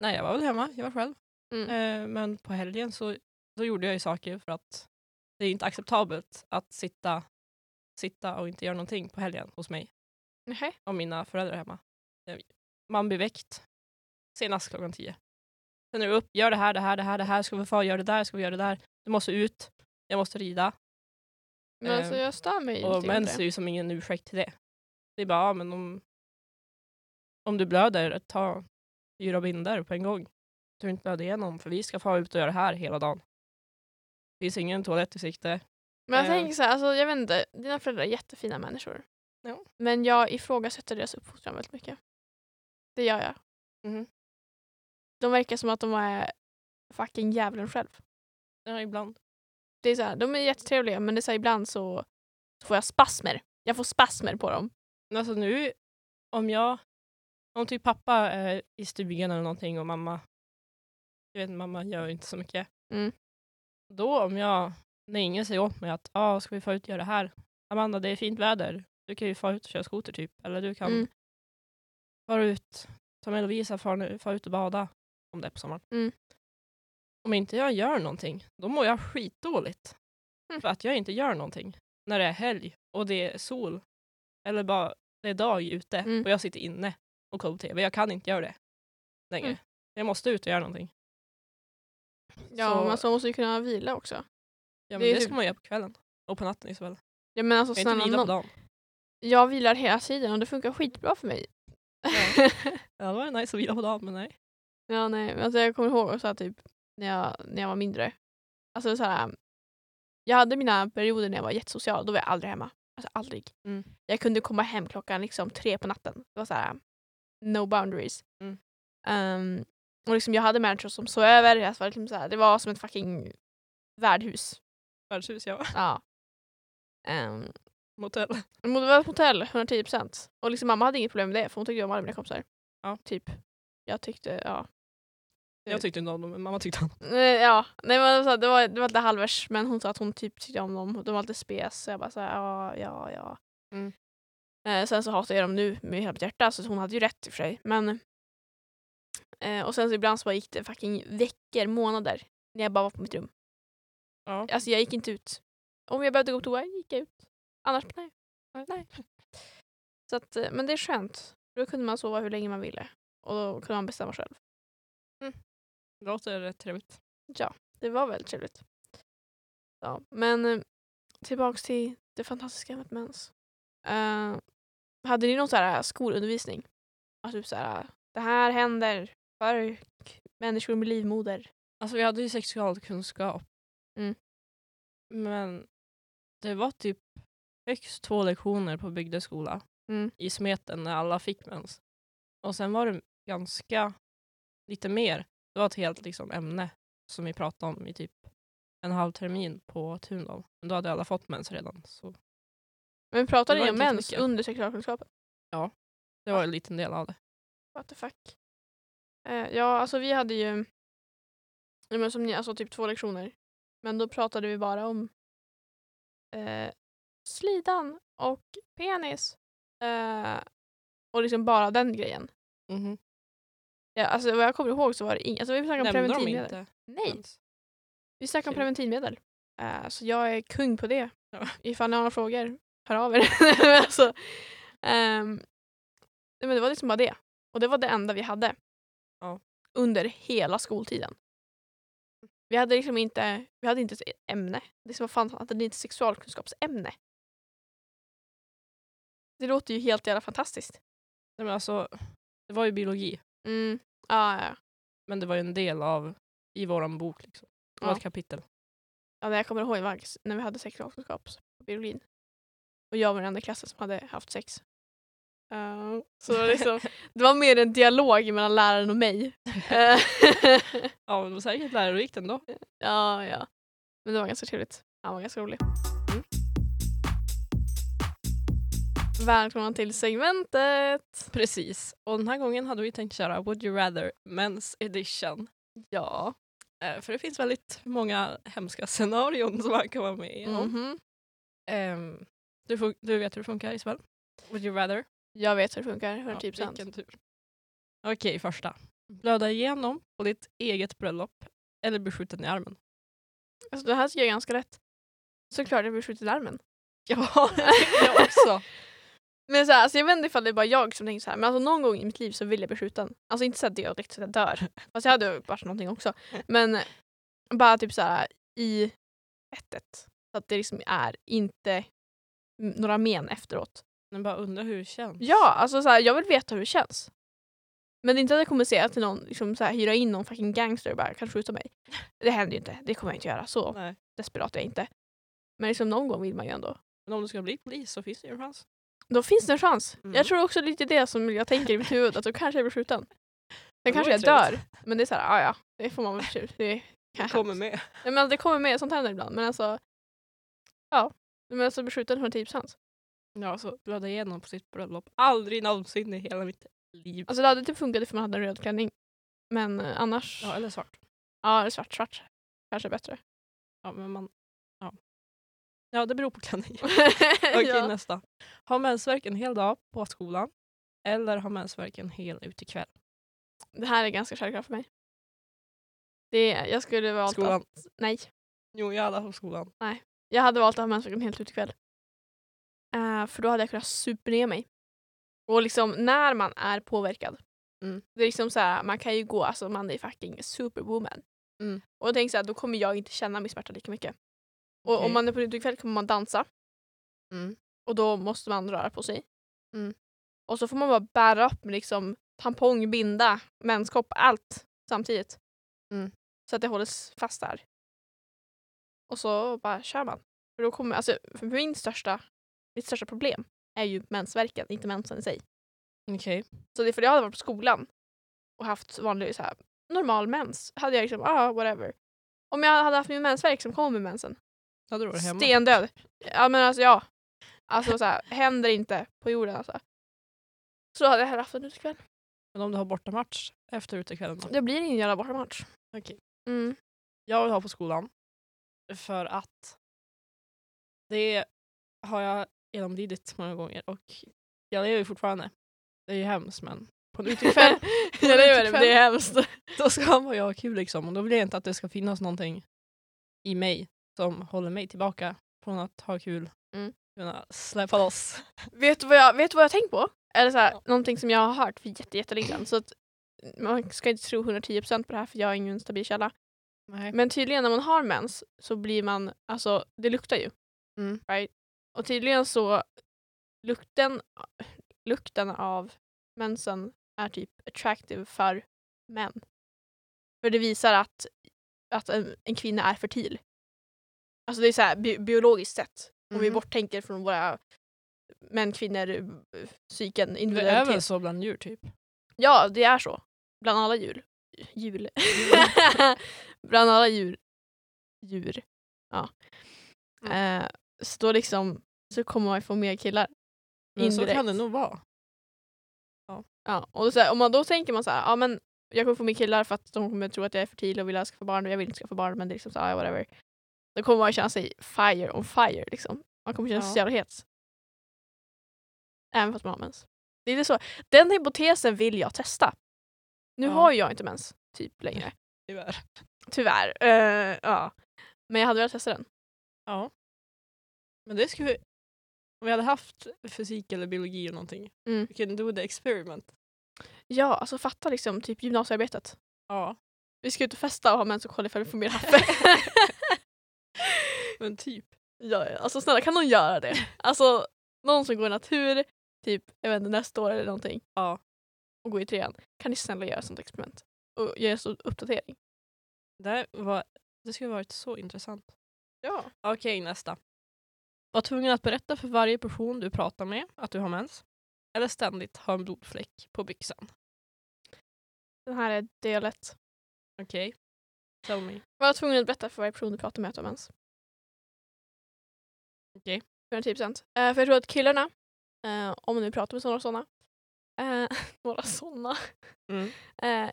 nej, jag var väl hemma, jag var själv. Mm. Eh, men på helgen så då gjorde jag ju saker för att det är inte acceptabelt att sitta, sitta och inte göra någonting på helgen hos mig Nähä. och mina föräldrar hemma. Eh, Man blir väckt senast klockan tio. Sen är det upp, gör det här, det här, det här, det här, ska vi få göra det där, ska vi göra det där. Du måste ut, jag måste rida. Men alltså Eh, jag stör mig Och lite mens är ju som ingen ursäkt till det. Det är bara, ja, men om, om du blöder, ta fyra binder på en gång. Du inte blöder igenom, för vi ska få ut och göra det här hela dagen. Det finns ingen toalett i sikte. Men jag eh. tänker så här, alltså, jag vet inte, dina föräldrar är jättefina människor. Ja. Men jag ifrågasätter deras uppfostran väldigt mycket. Det gör jag. Mhm. De verkar som att de är fucking djävulen själv. Ja, ibland. Det är så här, de är jättetrevliga men det är så här, ibland så, så får jag spasmer. Jag får spasmer på dem. Alltså nu, om jag, om typ pappa är i stugan eller någonting och mamma, jag vet mamma gör inte så mycket. Mm. Då om jag, när ingen säger åt mig att, ah, ska vi få ut och göra det här? Amanda, det är fint väder. Du kan ju få ut och köra skoter typ. Eller du kan Mm. fara ut, ta med Lovisa, fara, fara ut och bada. Om det är på sommaren. Mm. Om inte jag gör någonting, då mår jag skitdåligt. Mm. För att jag inte gör någonting. När det är helg och det är sol. Eller bara det är dag ute Mm. och jag sitter inne och kollar på TV. Jag kan inte göra det längre. Mm. Jag måste ut och göra någonting. Ja, Så- men alltså, man måste ju kunna vila också. Ja, Det men är det, typ- ska man göra på kvällen. Och på natten i så fall. Ja, men alltså, Jag kan inte vila på dagen. jag vilar hela tiden och det funkar skitbra för mig. Ja. Ja, det var nice att vila på dagen men nej. Ja, nej. Alltså, jag kommer ihåg att typ, när, jag, när jag var mindre. Alltså, så här, jag hade mina perioder när jag var jättesocial. Då var jag aldrig hemma. Alltså aldrig. Mm. Jag kunde komma hem klockan liksom tre på natten. Det var så här, no boundaries. Mm. Ehm, och liksom, jag hade människor som sov över. Jag var liksom så här, det var som ett fucking värdhus. Värdshus, ja. Ja. Um, Motell. det var ett hotell, 110%. Och liksom, mamma hade inget problem med det för hon tyckte om alla mina kompisar. Ja. Typ. Jag tyckte, ja. Jag tyckte inte om dem, men mamma tyckte om dem. Ja, nej, men så, det, var, det var lite halvers men hon sa att hon typ tyckte om dem. De var lite spes så jag bara så här, ja, ja, ja. Mm. Eh, sen så hatar jag dem nu med hela mitt hjärta så hon hade ju rätt i och för sig. Men, eh, och sen så ibland så bara gick det fucking veckor, månader när jag bara var på mitt rum. Ja. Alltså jag gick inte ut. Om jag behövde gå på toa gick jag ut. Annars nej. nej. Så att, eh, men det är skönt. Då kunde man sova hur länge man ville. Och då kunde man bestämma själv. Det låter rätt trevligt. Ja, det var väldigt trevligt. Ja, men eh, tillbaks till det fantastiska med mens. Eh, hade ni någon så här skolundervisning? Alltså typ så här, det här händer för människor med livmoder. Alltså vi hade ju sexualkunskap. Mm. Men det var typ högst två lektioner på bygdeskola Mm. i smeten när alla fick mens. Och sen var det ganska lite mer. Det var ett helt liksom, ämne som vi pratade om i typ en halv termin på Tundahl. Men då hade alla fått mens redan. Så Men pratade ni om mens jättemycket. under sexualkunskapen? det var en liten del av det. What the fuck? Eh, ja, alltså vi hade ju ja, men som ni, alltså typ två lektioner. Men då pratade vi bara om eh, slidan och penis. Eh, och liksom bara den grejen. Mhm. Ja, alltså vad jag kommer ihåg så var det inget. Alltså vi snackade om Nämnde de preventivmedel. inte Nej, ens? vi snackade om preventivmedel. Eh, så jag är kung på det. Ja. Ifall ni har några frågor, hör av er. Men alltså, ehm, nej, men det var liksom bara det. Och det var det enda vi hade. Ja. Under hela skoltiden. Vi hade liksom inte, vi hade inte ett ämne. Det som var fan hade ni inte sexualkunskapsämne. Det låter ju helt jävla fantastiskt. Nej, men alltså, det var ju biologi. Mm. Ja, ja. Men det var ju en del av i våran bok. Liksom. Det var Ja. ett kapitel. Ja, det jag kommer ihåg var när vi hade sexualkunskap på biologin. Och jag var den enda i klassen som hade haft sex. Eh, så liksom, det var mer en dialog mellan läraren och mig. Eh, Ja, men det var säkert lärorikt ändå. ja, ja. Men det var ganska trevligt. Han var ganska rolig. Välkomna till segmentet! Precis. Och den här gången hade vi tänkt köra Would you rather Men's edition. Ja. Eh, för det finns väldigt många hemska scenarion som man kan vara med om. Mhm. Ehm, du, fun- du vet hur det funkar Isabel? Would you rather? Jag vet hur det funkar, Ja, 110%. vilken tur. Okej, första. Blöda igenom på ditt eget bröllop eller bli skjuten i armen. Alltså, det här tycker jag är ganska rätt. Såklart jag blir skjuten i armen. Ja, jag också. Men så här, alltså jag vet inte ifall det är bara jag som tänker så här, men alltså någon gång i mitt liv så vill jag bli skjuten. Alltså inte så att dödligt så att jag dör. Fast jag hade varit någonting också. Men bara typ så här i vettet. Så att det liksom är inte några men efteråt. Men bara undrar hur det känns. Ja, alltså så här, jag vill veta hur det känns. Men det är inte att jag kommer säga till någon, liksom så här, hyra in någon fucking gangster och bara kan skjuta mig. Det händer ju inte, det kommer jag inte göra. Så Nej. desperat är jag inte. Men liksom någon gång vill man ju ändå. Men om du ska bli polis så finns det ju en chans. Då finns det en chans. Mm. Jag tror också lite det som jag tänker i mitt huvud, att då kanske jag blir skjuten. Sen kanske jag dör. Men det är såhär, ja ja, det får man väl. Det, Det kommer med. Ja, men det kommer med, sånt händer ibland. Men alltså, ja. Men alltså bli skjuten 110%. Ja, så blöda igenom på sitt bröllop. Aldrig någonsin i hela mitt liv. Alltså det hade typ funkat ifall man hade en röd klänning. Men eh, annars, ja, ja, eller svart. eller svart, svart. Kanske bättre. Ja, men man... Ja, det beror på klänning. Okej, ja. nästa. Ha mensvärk en hel dag på skolan eller ha mensvärk en hel utekväll. Det här är ganska självklart för mig. Det, jag skulle valt Skolan. att, nej. Jo, jag hade på skolan. Jag hade valt att ha mensvärk en helt utekväll. Uh, för då hade jag kunnat supa ner mig. Och liksom när man är påverkad. Mm. Det är liksom så här, man kan ju gå, alltså man är fucking superwoman. Mm. Och tänker så här, då kommer jag inte känna min smärta lika mycket. Och Okej. om man är på utekväll kommer man dansa. Mm. Och då måste man röra på sig. Mm. Och så får man bara bära upp med liksom tampong, binda, menskopp, allt samtidigt. Mm. Så att det hålls fast där. Och så bara kör man. För då kommer, alltså, för min största, mitt största problem är ju mensvärken, inte mensen i sig. Okej. Så det är för jag hade varit på skolan och haft vanlig så här, normal mens. Hade jag liksom, ah whatever. Om jag hade haft min mensvärk som kom med mensen, Hade du varit hemma? stendöd. Ja men alltså ja. Alltså så här, händer inte på jorden alltså. Så hade jag hellre haft en utekväll. Men om du har bortamatch efter utekvällen då? Det blir ingen jävla bortamatch. Okej. Mm. Jag vill ha på skolan. För att det har jag genomlidit många gånger och jag lever ju fortfarande. Det är ju hemskt men på en utekväll jag lever det, men det är hemskt. då ska man ju ha kul liksom och då vill jag inte att det ska finnas någonting i mig som håller mig tillbaka från att ha kul. Mm. Kunna släppa loss. vet, du vad jag, vet vad jag tänkt på? Eller så här, Ja. någonting som jag har hört för jätte, jättelänge sedan. Så att man ska inte tro 110% på det här för jag har ingen stabil källa. Nej. Men tydligen när man har mens så blir man, alltså det luktar ju. Mm. Right? Och tydligen så lukten, lukten av mensen är typ attractive för män. För det visar att, att en, en kvinna är fertil. Alltså det är så här bi biologiskt sett. Om vi Mhm. borttänker från våra män, kvinnor, eh, psyken, Det är individualitet. väl så bland djur typ? Ja, det är så. Bland alla djur. Jul. Bland alla djur. Djur. Ja. Mm. Eh, så då liksom så kommer man få mer killar. Men så Indirekt. kan det nog vara. Ja, och så här, om man då tänker man så här, ja men jag kommer få mer killar för att de kommer tro att jag är fertil och vill skaffa barn och jag vill inte skaffa barn men det är liksom så här, ja, whatever. Då kommer man känna sig fire on fire liksom. Man kommer känna sig Ja. så jävla het. Även fast man har mens. Det är det så. Den hypotesen vill jag testa. Nu Ja. har jag inte mens typ längre. Tyvärr. Tyvärr. Eh, ja. Men jag hade velat testa den. Ja. Men det skulle vi... Om vi hade haft fysik eller biologi eller någonting. Mm. We can do the experiment. Ja, alltså fatta liksom typ gymnasiearbetet. Ja. Vi ska ut och festa och ha mens och kolla ifall vi får mer haffe. Men typ. Ja, ja. alltså snälla kan någon göra det? Alltså någon som går i natur, typ jag vet inte, nästa år eller någonting Ja. och går i trean. Kan ni snälla göra sånt experiment? Och göra en uppdatering. Det, var, det skulle varit så intressant. Ja. Okej, nästa. Var tvungen att berätta för varje person du pratar med att du har mens. Eller ständigt ha en blodfläck på byxan. Den här är delet. Okej. Tell me. Var tvungen att berätta för varje person du pratar med att du har mens. Okej. 110 procent. Eh, för jag tror att killarna, eh, om ni pratar med några sådana, eh, några sådana, Mm.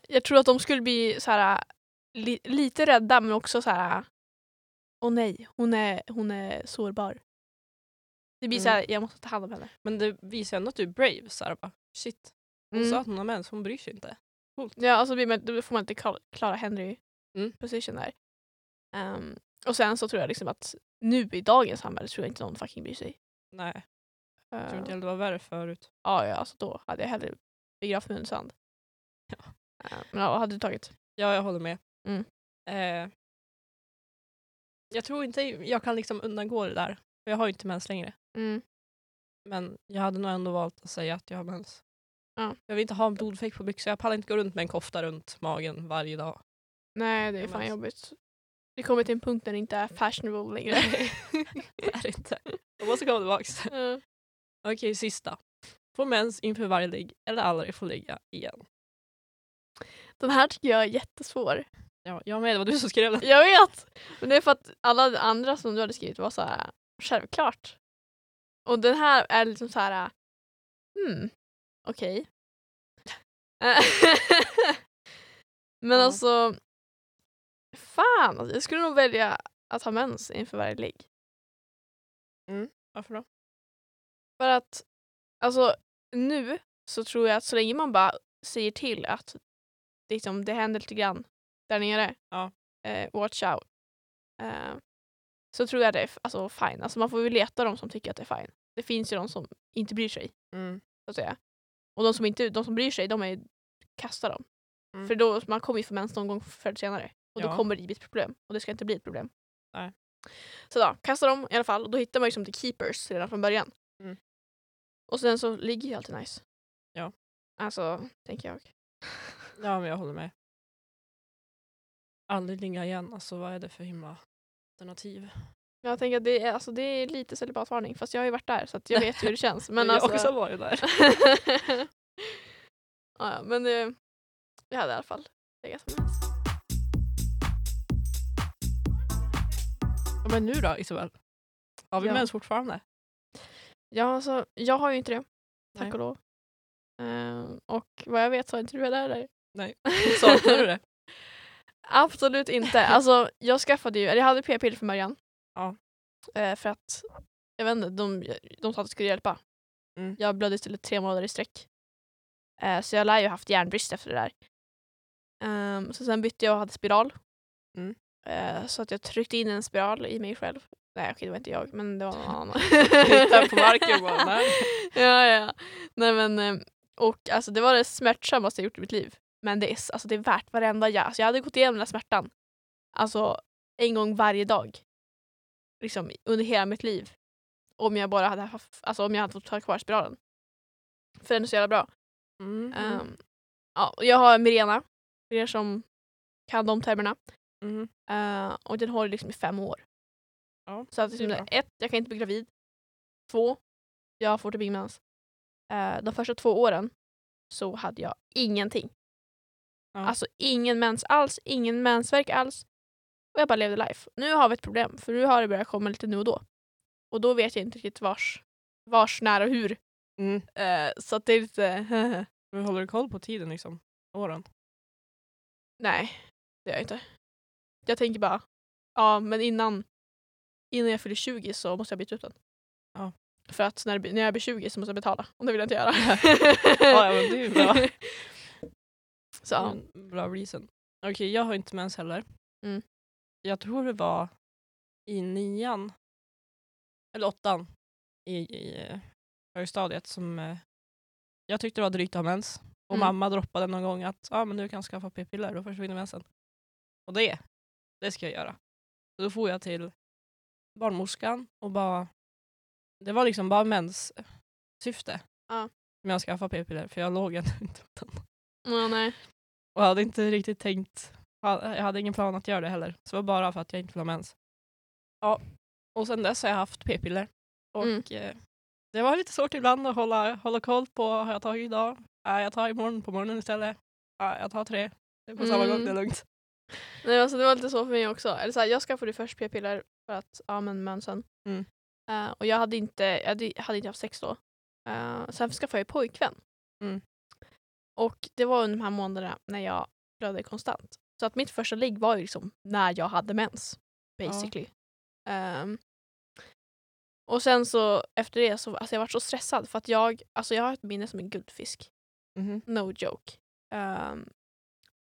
jag tror att de skulle bli så här, li, lite rädda men också så här. Åh nej, hon är, hon är sårbar. Det blir Mm. så här, jag måste ta hand om henne. Men det visar ändå att du är brave. Så här, bara, shit. Hon Mm. sa att hon har mens, hon bryr sig inte. Ja, alltså man, då får man inte Cla- Clara Henry Mm. position där. Ehm, och sen så tror jag liksom att nu i dagens samhälle tror jag inte någon fucking bryr sig. Nej, jag tror inte heller det var värre förut. Ja, ja, alltså då hade jag hellre begravt mig under sand. Eh, Men ja, vad hade du tagit? Ja, jag håller med. Mm. Eh, jag tror inte jag kan liksom undangå det där. För jag har ju inte mens längre. Mm. Men jag hade nog ändå valt att säga att jag har mens. Ja. Jag vill inte ha en blodfläck på byxor. Jag pallar inte gå runt med en kofta runt magen varje dag. Nej, det är Ja, fan men- jobbigt. Det kommer till en punkt där det inte är fashionable längre. det är det inte. Jag måste komma tillbaks. Ja. Okej, sista. Få mens inför varje ligg eller aldrig få ligga igen. Den här tycker jag är jättesvår. Ja, jag med, det var du som skrev den. Jag vet! Men det är för att alla andra som du hade skrivit var så här självklart. Och den här är liksom så här hmm, okej. Men Ja. alltså, fan, alltså, jag skulle nog välja att ha mens inför varje ligg. Varför då? För att alltså nu så tror jag att så länge man bara säger till att det, liksom, det händer lite grann där nere, Ja. eh, watch out, eh, så tror jag det är alltså, fine. Alltså, man får ju leta de som tycker att det är fine. Det finns ju de som inte bryr sig. Mm. Så att säga. Och de som, inte, de som bryr sig, de är kasta dem. Mm. För då, man kommer ju få mens någon gång förr eller senare. Och då Ja. kommer det bli ett problem. Och det ska inte bli ett problem. Nej. Så då, kasta dem i alla fall. Och då hittar man ju som the keepers redan från början. Mm. Och sen så ligger ju alltid nice. Ja. Alltså, tänker jag. Ja, men jag håller med. Aldrig ligga igen, alltså vad är det för himla alternativ? Jag tänker att det är, alltså, det är lite celibatvarning. Fast jag har ju varit där så att jag vet hur det känns. Men jag alltså... har också varit där. ja, men det, jag hade i alla fall legat med mens. Men nu då Isabel? Har vi Ja. mens fortfarande? Ja, alltså, jag har ju inte det. Tack Nej. och lov. Ehm, och vad jag vet så har inte du det där. Nej. Saknar du det? Absolut inte. Alltså, jag skaffade ju, eller jag hade p-piller från början. Ja. Eh, för att, jag vet inte, de, de sa att det skulle hjälpa. Mm. Jag blödde istället tre månader i sträck. Eh, så jag lär ju ha haft järnbrist efter det där. Ehm, så sen bytte jag och hade spiral. Mm. Eh, så att jag tryckte in en spiral i mig själv. Nej okej det var inte jag men det var någon annan. Hittade på marken bara, nej. ja, ja. Nej men, eh, och alltså det var det smärtsammaste jag gjort i mitt liv. Men det är, alltså, det är värt varenda jag. Alltså, jag hade gått igenom den här smärtan. Alltså en gång varje dag. Liksom under hela mitt liv. Om jag bara hade haft, alltså om jag hade fått ha kvar spiralen. För den är så jävla bra. Mm. Ehm, ja, jag har Mirena, för er som kan de termerna. Mm. Eh, och den håller liksom i fem år. Ja, Så att liksom, ett, jag kan inte bli gravid. Två, jag får typ ingen. Eh, de första två åren så hade jag ingenting. Ja. Alltså ingen mens alls, ingen mensvärk alls. Och jag bara levde life. Nu har vi ett problem, för nu har det börjat komma lite nu och då. Och då vet jag inte riktigt vars, vars, när och hur. Mm. Eh, så att det är lite... Men håller du koll på tiden liksom? Åren? Nej, det gör jag inte. Jag tänker bara, ja men innan, innan jag fyller 20 så måste jag byta ut den. Ja. För att när, när jag blir 20 så måste jag betala. Och det vill jag inte göra. Ja, men det är bra. så Bra reason. Okej, jag har inte mens heller. Mm. Jag tror det var i nian, eller åttan, i, i högstadiet som eh, jag tyckte det var drygt att ha mens. Och Mm. mamma droppade någon gång att ah, men du kan skaffa p-piller, då försvinner mensen. Och det, det ska jag göra. Så då får jag till barnmorskan och bara, det var liksom bara menssyfte. Ja. Med att skaffa p-piller, för jag låg ändå inte utan. Ja, nej. Och jag hade inte riktigt tänkt, jag hade ingen plan att göra det heller. Så det var bara för att jag inte ville ha mens. Ja, och sen dess har jag haft p-piller. Och Mm. eh, det var lite svårt ibland att hålla, hålla koll på, har jag tagit idag? Nej, jag tar imorgon på morgonen istället. Ja, jag tar tre. Det är på samma gång, Mm. det är lugnt. Nej alltså, det var lite så för mig också. Eller så här, jag skaffade först p-piller för att, ja men mensen. Mm. Eh, och jag hade inte, jag hade, hade inte haft sex då. Eh, sen skaffade jag pojkvän. Mm. Och det var under de här månaderna när jag blödde konstant. Så att mitt första ligg var ju liksom när jag hade mens. Basically. Ehm, och sen så efter det så alltså jag var så stressad för att jag, alltså jag har ett minne som en guldfisk. Mhm. No joke. Ehm,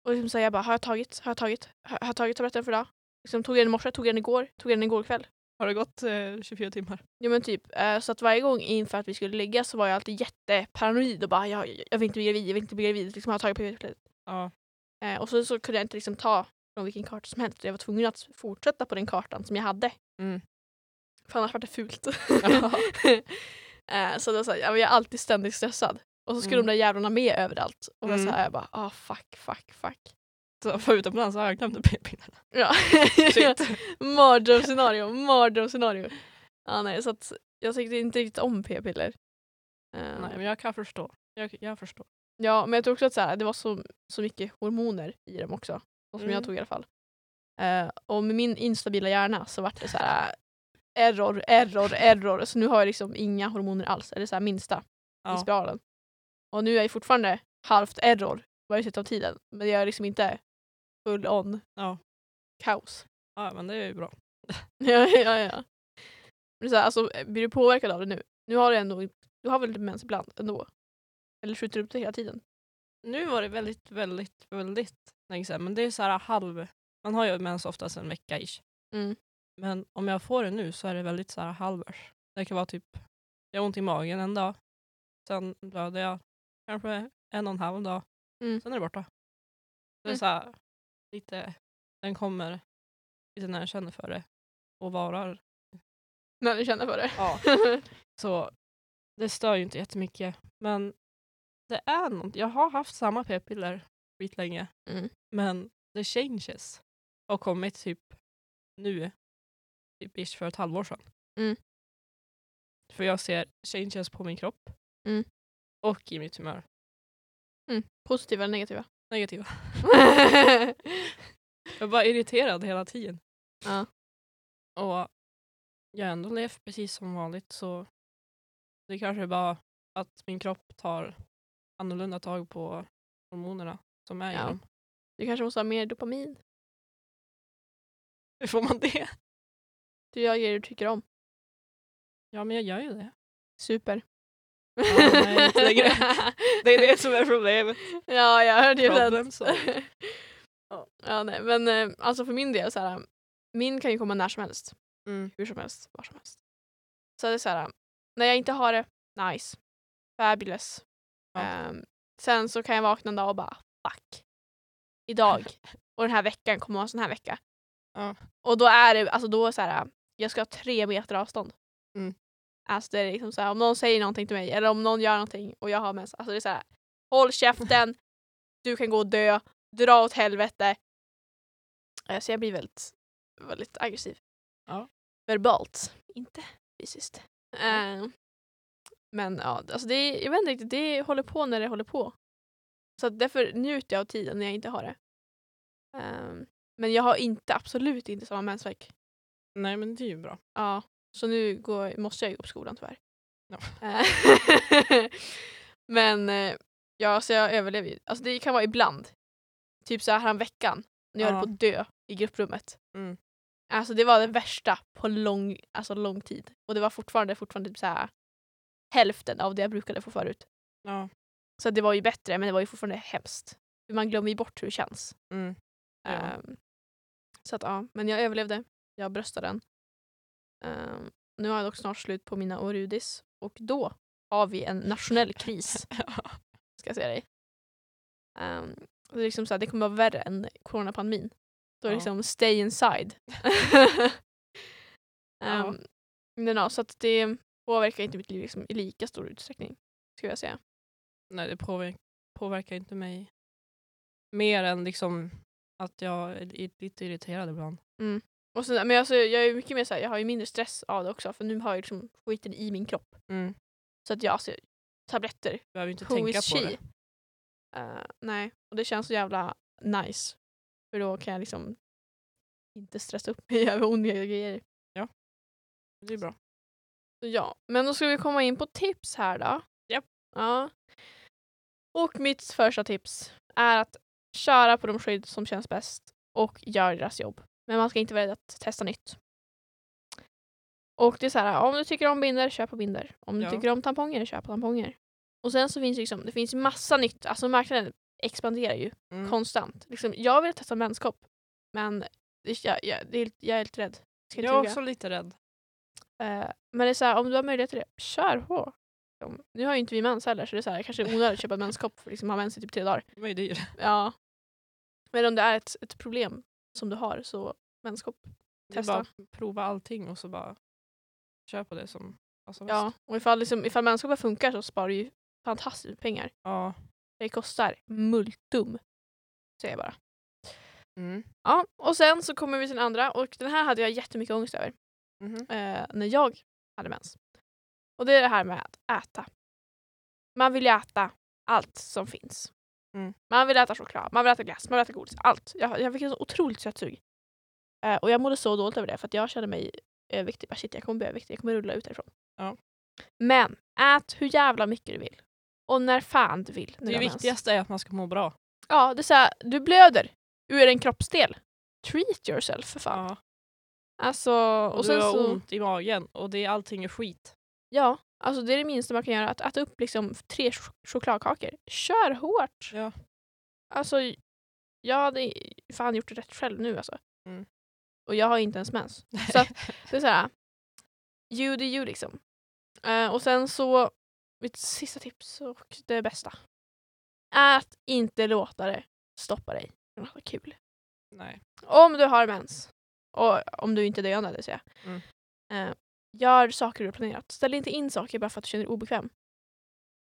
och liksom så jag bara, har jag tagit, har jag tagit, har har jag tagit tabletten för idag? Liksom, tog jag den i morse, tog jag den igår, tog jag den igår kväll? Har det gått eh, 24 timmar? Ja men typ, eh, så att varje gång inför att vi skulle ligga så var jag alltid jätteparanoid och bara jag, jag vill inte bli gravid, jag vill inte bli gravid, liksom har jag tagit p-piller. Ja. Eh, och så, så kunde jag inte liksom ta från vilken karta som helst. Jag var tvungen att fortsätta på den kartan som jag hade. Mm. För annars var det fult. Ja. eh, så det var så här, jag var alltid ständigt stressad. Och så skulle Mm. de där jävlarna med överallt. Och mm. så här, jag bara, ah fuck, fuck, fuck. Så för utomlands har jag glömt p-pillerna. Ja. Mardrömsscenario, mardrömsscenario. Ja, nej, så att jag tyckte inte riktigt om p-piller. Eh, Nej, men jag kan förstå. Jag, jag förstår. Ja, men jag tror också att så här, det var så, så mycket hormoner i dem också. Som Mm. jag tog i alla fall. Eh, och med min instabila hjärna så vart det så här error, error, error. Så nu har jag liksom inga hormoner alls. Eller så här minsta i Ja. spiralen. Och nu är jag fortfarande halvt error varje sätt av tiden. Men jag är liksom inte full on Ja. kaos. ja, men det är ju bra. ja, ja, ja. Men så här, alltså, blir du påverkad av det nu? Nu har du ändå, du har väl lite mens ibland ändå? Eller skjuter du upp det hela tiden? Nu var det väldigt, väldigt, väldigt länge sedan. Men det är så här halv... Man har ju mens oftast en vecka ish. Mm. Men om jag får det nu så är det väldigt så här halvers. Det kan vara typ, jag har ont i magen en dag. Sen blöder jag kanske en och en halv dag. Mm. Sen är det borta. Det är Mm. så här, lite, den kommer lite när jag känner för det. Och varar. När du känner för det? Ja. Så det stör ju inte jättemycket. Men det är något, jag har haft samma p-piller skitlänge. Mm. Men the changes har kommit typ nu, typ ish för ett halvår sedan. Mm. För jag ser changes på min kropp Mm. Och i mitt humör. Mm. Positiva eller negativa? Negativa. Jag är bara irriterad hela tiden. ja. Och jag har ändå levt precis som vanligt så det kanske är bara att min kropp tar annorlunda tag på hormonerna som är Ja. i dem. Du kanske måste ha mer dopamin? Hur får man det? Du gör grejer du tycker om. Ja men jag gör ju det. Super. Ja, nej, inte längre. Det är det som är problemet. ja, jag hörde ju Problem det. ja. ja, nej, men eh, alltså för min del, så här, min kan ju komma när som helst. Mm. Hur som helst, var som helst. Så det är så här, när jag inte har det, nice. Fabulous. Ja. Ehm, sen så kan jag vakna en dag och bara, fuck. Idag och den här veckan kommer vara en sån här vecka. Ja. Och då är det, alltså då är så här, jag ska ha tre meter avstånd. Mm. Alltså det är liksom så här, om någon säger någonting till mig eller om någon gör någonting och jag har mens. Alltså det är så här, håll käften, du kan gå och dö, dra åt helvete. Så jag blir väldigt, väldigt aggressiv. Ja. Verbalt, inte fysiskt. Eh, men ja, alltså det, jag vet inte riktigt, det håller på när det håller på. Så därför njuter jag av tiden när jag inte har det. Ehm, men jag har inte, absolut inte samma mensvärk. Nej men det är ju bra. Ja, så nu går, måste jag gå på skolan tyvärr. Ja. Eh, men eh, ja, så jag överlever ju. Alltså det kan vara ibland. Typ så här veckan när jag Ja. höll på att dö i grupprummet. Mm. Alltså det var det värsta på lång, alltså lång tid. Och det var fortfarande, fortfarande typ så här hälften av det jag brukade få förut. Ja. Så det var ju bättre men det var ju fortfarande hemskt. Man glömmer ju bort hur det känns. Mm. Ja. Ehm, så att ja, men jag överlevde. Jag bröstade den. Ehm, nu har jag dock snart slut på mina Orudis och då har vi en nationell kris, ska jag säga dig. Ehm, det, är liksom så här, det kommer vara värre än coronapandemin. Då är det Ja. liksom stay inside. Um, men ja, så att det påverkar inte mitt liv liksom, i lika stor utsträckning, skulle jag säga. Nej det påverkar, påverkar inte mig mer än liksom att jag är li- lite irriterad ibland. Och så, men alltså, jag är mycket mer så här, jag har ju mindre stress av det också för nu har jag liksom skiten i min kropp. Mm. Så att jag, alltså, tabletter, Behöver inte tänka på det. Eh, nej, och det känns så jävla nice. För då kan jag liksom inte stressa upp mig över onödiga grejer. Det är bra. Så ja, men då ska vi komma in på tips här då. Japp. Ja. Och mitt första tips är att köra på de skydd som känns bäst och gör deras jobb. Men man ska inte vara rädd att testa nytt. Och det är så här, om du tycker om binder, köp på binder. Om du Ja. tycker om tamponger, köp på tamponger. Och sen så finns det liksom, det finns massa nytt, alltså marknaden expanderar ju Mm. konstant. Liksom, jag vill testa menskopp, men det, jag, jag, det är, jag är lite rädd. Ska Jag är också lite rädd. Eh, men det är så här, om du har möjlighet till det, kör på. Liksom. Nu har ju inte vi mens heller så det är så här, kanske onödigt att köpa menskopp för liksom, ha mens i typ tre dagar. De är ju dyr. Ja. Men om det är ett, ett problem som du har så är Testa. bara prova allting och så bara kör på det som passar bäst. Ja, och ifall, liksom, ifall menskoppen funkar så sparar du ju fantastiskt pengar. Ja. Det kostar multum. Säger jag bara. Mm. Ja, och sen så kommer vi till den andra och den här hade jag jättemycket ångest över. Mhm. eh, när jag hade mens. Och det är det här med att äta. Man vill ju äta allt som finns. Mm. Man vill äta choklad, man vill äta glass, man vill äta godis, allt. Jag, jag fick en så otroligt sötsug. Eh, och jag mådde så dåligt över det för att jag kände mig överviktig. Bara, shit, jag kommer bli överviktig, jag kommer rulla ut härifrån. Ja. Men ät hur jävla mycket du vill. Och när fan du vill. Det viktigaste är att man ska må bra. Ja, det är såhär, du blöder ur en kroppsdel. Treat yourself för fan. Ja. Alltså, Och, och du har så... ont i magen och det, allting är skit. Ja, alltså det är det minsta man kan göra. Att äta upp liksom tre ch- chokladkakor. Kör hårt! Ja. Alltså, jag hade fan gjort det rätt själv nu alltså. Mm. Och jag har inte ens mens. Så att, det är såhär, you do you liksom. Eh, och sen så, mitt sista tips och det bästa. Ät inte låta det stoppa dig från att ha kul. Nej. Om du har mens, och om du inte är döende, det vill säga. Mm. Eh, gör saker du har planerat. Ställ inte in saker bara för att du känner dig obekväm.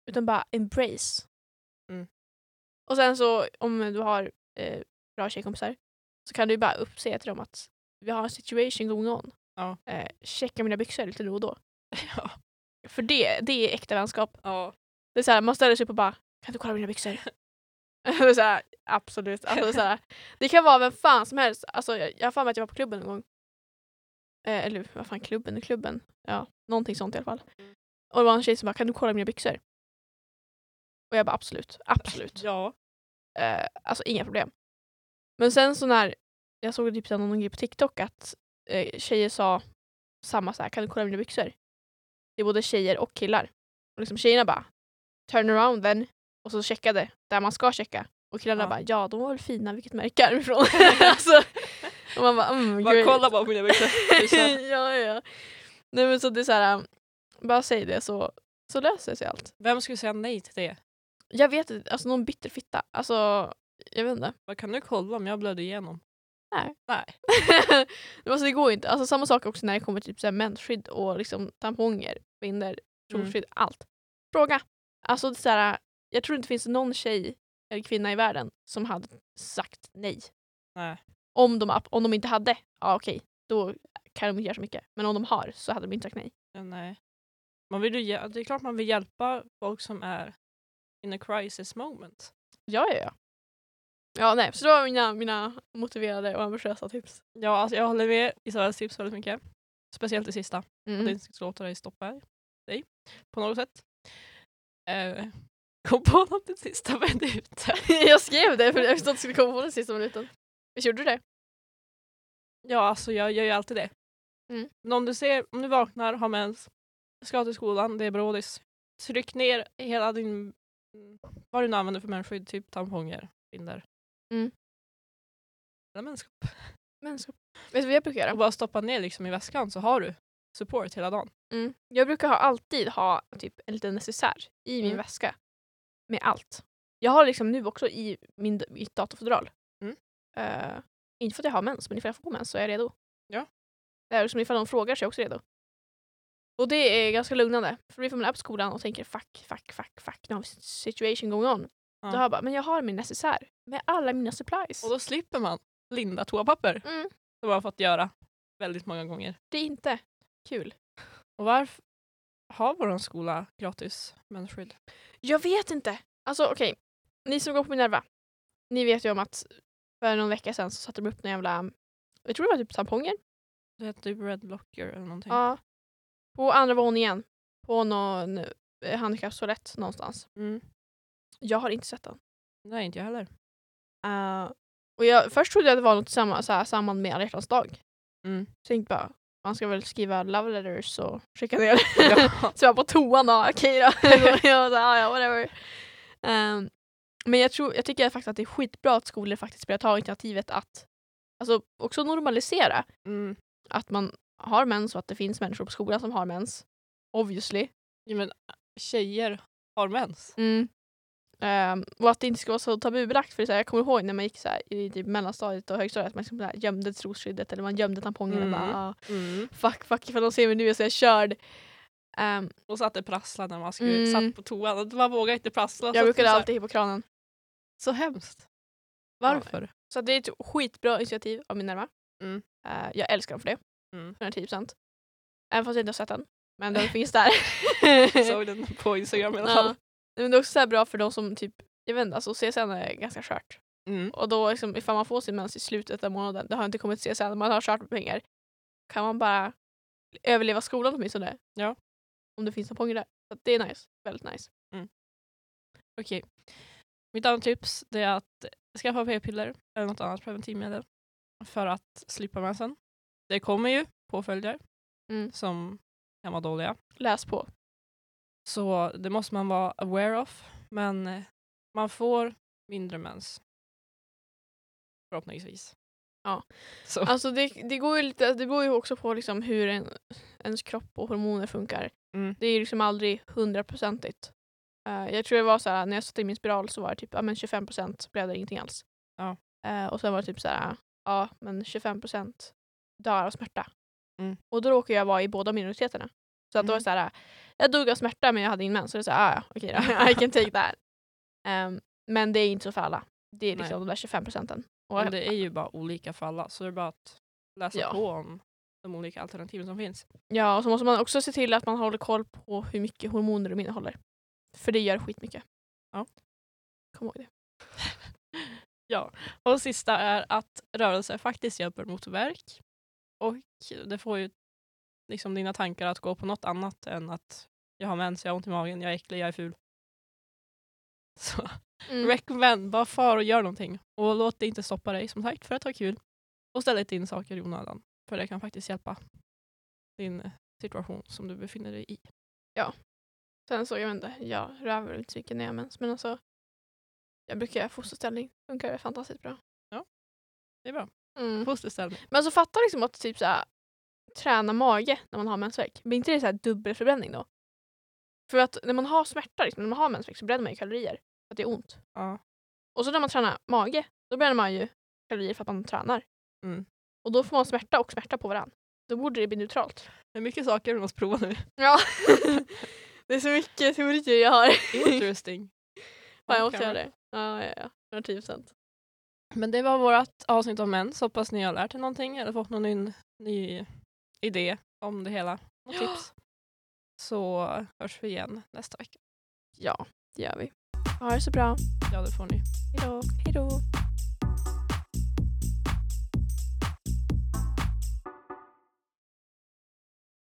Utan bara embrace. Mm. Och sen så om du har eh, bra tjejkompisar så kan du bara uppsäga till dem att vi har en situation going on. Ja. Eh, checka mina byxor lite nu och då. Ja. För det, det är äkta vänskap. ja. Det är så här, man ställer sig upp och bara kan du kolla mina byxor? det är så här, absolut. Alltså, det, så här, det kan vara vem fan som helst. Alltså, jag jag har för mig att jag var på klubben en gång. Eh, eller vad fan klubben är klubben? Ja, någonting sånt i alla fall. Och det var en tjej som bara kan du kolla mina byxor? Och jag bara absolut, absolut. Ja. Eh, alltså inga problem. Men sen så när jag såg typ någon grej på TikTok att eh, tjejer sa samma så här, kan du kolla mina byxor? Det är både tjejer och killar. Och liksom tjejerna bara turn around then och så checkade där man ska checka. Och killarna Ja. bara ja de var väl fina vilket märke är de ifrån? alltså, och man bara mm, Bara kolla bara på mina byxor. Ja, ja. Nej men så det är så här, um, bara säg det så, så löser sig allt. Vem skulle säga nej till det? Jag vet inte, alltså någon bitter fitta. Alltså, jag vet inte. Vad kan du kolla om jag blöder igenom? Nej. Nej. alltså, det går inte. Alltså, samma sak också när det kommer till typ, så här mensskydd och liksom, tamponger. binder, Mm. troskydd, allt. Fråga. Alltså det är så här, jag tror inte det finns någon tjej kvinna i världen som hade sagt nej. Nej. Om de, om de inte hade, ja okej, då kan de inte göra så mycket. Men om de har så hade de inte sagt nej. Ja, nej. Man vill ju, det är klart man vill hjälpa folk som är in a crisis moment. Ja, ja, ja. Ja, nej, så det var mina, mina motiverade och ambitiösa tips. Ja, alltså jag håller med Isabells tips väldigt mycket. Speciellt det sista. Att Mm. det inte ska låta dig stoppa dig på något sätt. Eh, kom på något den sista minuten. jag skrev det för jag visste att det skulle komma på den sista minuten. Visst gjorde du det? Ja, alltså jag gör ju alltid det. Mm. Men om du ser, om du vaknar, har mens, ska till skolan, det är brådis. Tryck ner hela din, vad du nu använder för mensskydd, typ tamponger, binder. Mm. Eller menskopp. Men så, vet du vad jag brukar Och göra? bara stoppa ner liksom i väskan så har du support hela dagen. Mm. Jag brukar ha, alltid ha typ en liten necessär i min Mm. väska. Med allt. Jag har liksom nu också i min, mitt datorfodral. Mm. Eh, inte för att jag har mens, men ifall jag får mens så är jag redo. Ja. Det är liksom ifall de frågar så är jag också redo. Och det är ganska lugnande. För ifall man är på skolan och tänker fuck, fuck, fuck, fuck, nu har vi situation going on. Ja. Då har jag bara, men jag har min necessär med alla mina supplies. Och då slipper man linda toapapper Mm, som man har fått göra väldigt många gånger. det är inte kul. Och varför har vår skola gratis mensskydd? Jag vet inte. Alltså okej, ni som går på Minerva, ni vet ju om att för någon vecka sedan så satte de upp några jävla, jag tror det var typ tamponger. Det heter typ Red Blocker eller någonting. Ja. På andra våningen. På någon eh, handikappstoalett någonstans. Mm. Jag har inte sett den. Nej, inte jag heller. Eh, och jag, först trodde jag att det var något samma, så här, samband med alla hjärtans dag. Mm. Så jag tänkte bara, man ska väl skriva love letters och skicka ner. Ja. så jag var på toan då, okej då. jag var så, här, ja, whatever. Ehm, men jag, tror, jag tycker faktiskt att det är skitbra att skolor faktiskt börjar ta initiativet att alltså, också normalisera Mm. att man har mens och att det finns människor på skolan som har mens. Obviously. Ja, men tjejer har mens. Mm. Ehm, och att det inte ska vara så tabubelagt. För så här, jag kommer ihåg när man gick så här, i typ mellanstadiet och högstadiet att man liksom här, gömde trosskyddet eller man gömde tampongerna. Mm. Bara, ah, Mm. fuck, fuck ifall de ser mig nu är så jag körd. Ehm, Och det prassla när man skulle Mm. satt på toan. och Man vågar inte prassla. jag brukade det är alltid på kranen. Så hemskt. Varför? Så det är ett skitbra initiativ av Minerva. Mm. Eh, jag älskar dem för det. Mm. 110%. Även fast jag inte har sett den. Men den finns där. Såg den på Instagram i alla fall. Men det är också så bra för de som typ, jag vet inte, alltså CSN är ganska skört. Mm. Och då liksom, ifall man får sin mens i slutet av månaden, det har inte kommit CSN, man har charterpengar, kan man bara överleva skolan åtminstone. Ja. Om det finns tamponger där. Så det är nice. Väldigt nice. Okej. Mitt andra tips det är att skaffa p-piller eller något annat preventivmedel för att slippa mensen. Det kommer ju påföljder Mm. som kan vara dåliga. Läs på. Så det måste man vara aware of. Men eh, man får mindre mens. Förhoppningsvis. Ja. Så. Alltså det, det, går ju lite, det beror ju också på liksom hur en, ens kropp och hormoner funkar. Mm. Det är liksom aldrig hundraprocentigt. Uh, jag tror det var så här, när jag satte in min spiral så var det typ ja, men 25 procent blev det ingenting alls. Ja. Eh, och sen var det typ så här, ja men 25 procent dör av smärta. Mm. Och då råkade jag vara i båda minoriteterna. Så att då var det så här, jag dog av smärta men jag hade ingen mens. Så det är så här, ah, okej då, I can take that. Ehm, men det är inte så för alla. Det är liksom Nej. de där 25 procenten. Och Men det är ju bara olika för alla. Så det är bara att läsa Ja. på om de olika alternativen som finns. Ja, och så måste man också se till att man håller koll på hur mycket hormoner de innehåller. För det gör skitmycket. Ja. Kom ihåg det. Ja, och sista är att rörelse faktiskt hjälper mot värk. Och det får ju liksom dina tankar att gå på något annat än att jag har mens, jag har ont i magen, jag är äcklig, jag är ful. Så Mm. recommend, bara far och gör någonting. Och låt det inte stoppa dig som sagt för att ha kul. Och ställ inte in saker i onödan. För det kan faktiskt hjälpa din eh, situation som du befinner dig i. Sen så, jag vet inte, jag rör väl inte så mycket när jag har mens. Men alltså, jag brukar göra fosterställning. Funkar fantastiskt bra. Det är bra. Mm. Fosterställning. Men alltså fatta liksom att typ såhär, träna mage när man har mensvärk. Blir inte det så här dubbelförbränning då? För att när man har smärta, liksom, när man har mensvärk så bränner man ju kalorier. För att det är ont. Ja. Och så när man tränar mage, då bränner man ju kalorier för att man tränar. Mm. Och då får man smärta och smärta på varandra. Då borde det bli neutralt. Det är mycket saker vi måste prova nu. Ja. det är så mycket teorier jag har. Interesting. Fan, jag måste göra det. Ja, ja, ja. 110 procent. Men det var vårt avsnitt om mens. Hoppas ni har lärt er någonting eller fått någon ny, ny idé om det hela. Och tips. Så hörs vi igen nästa vecka. Ja, det gör vi. Ha det så bra. Ja, det får ni. Hejdå. Hejdå.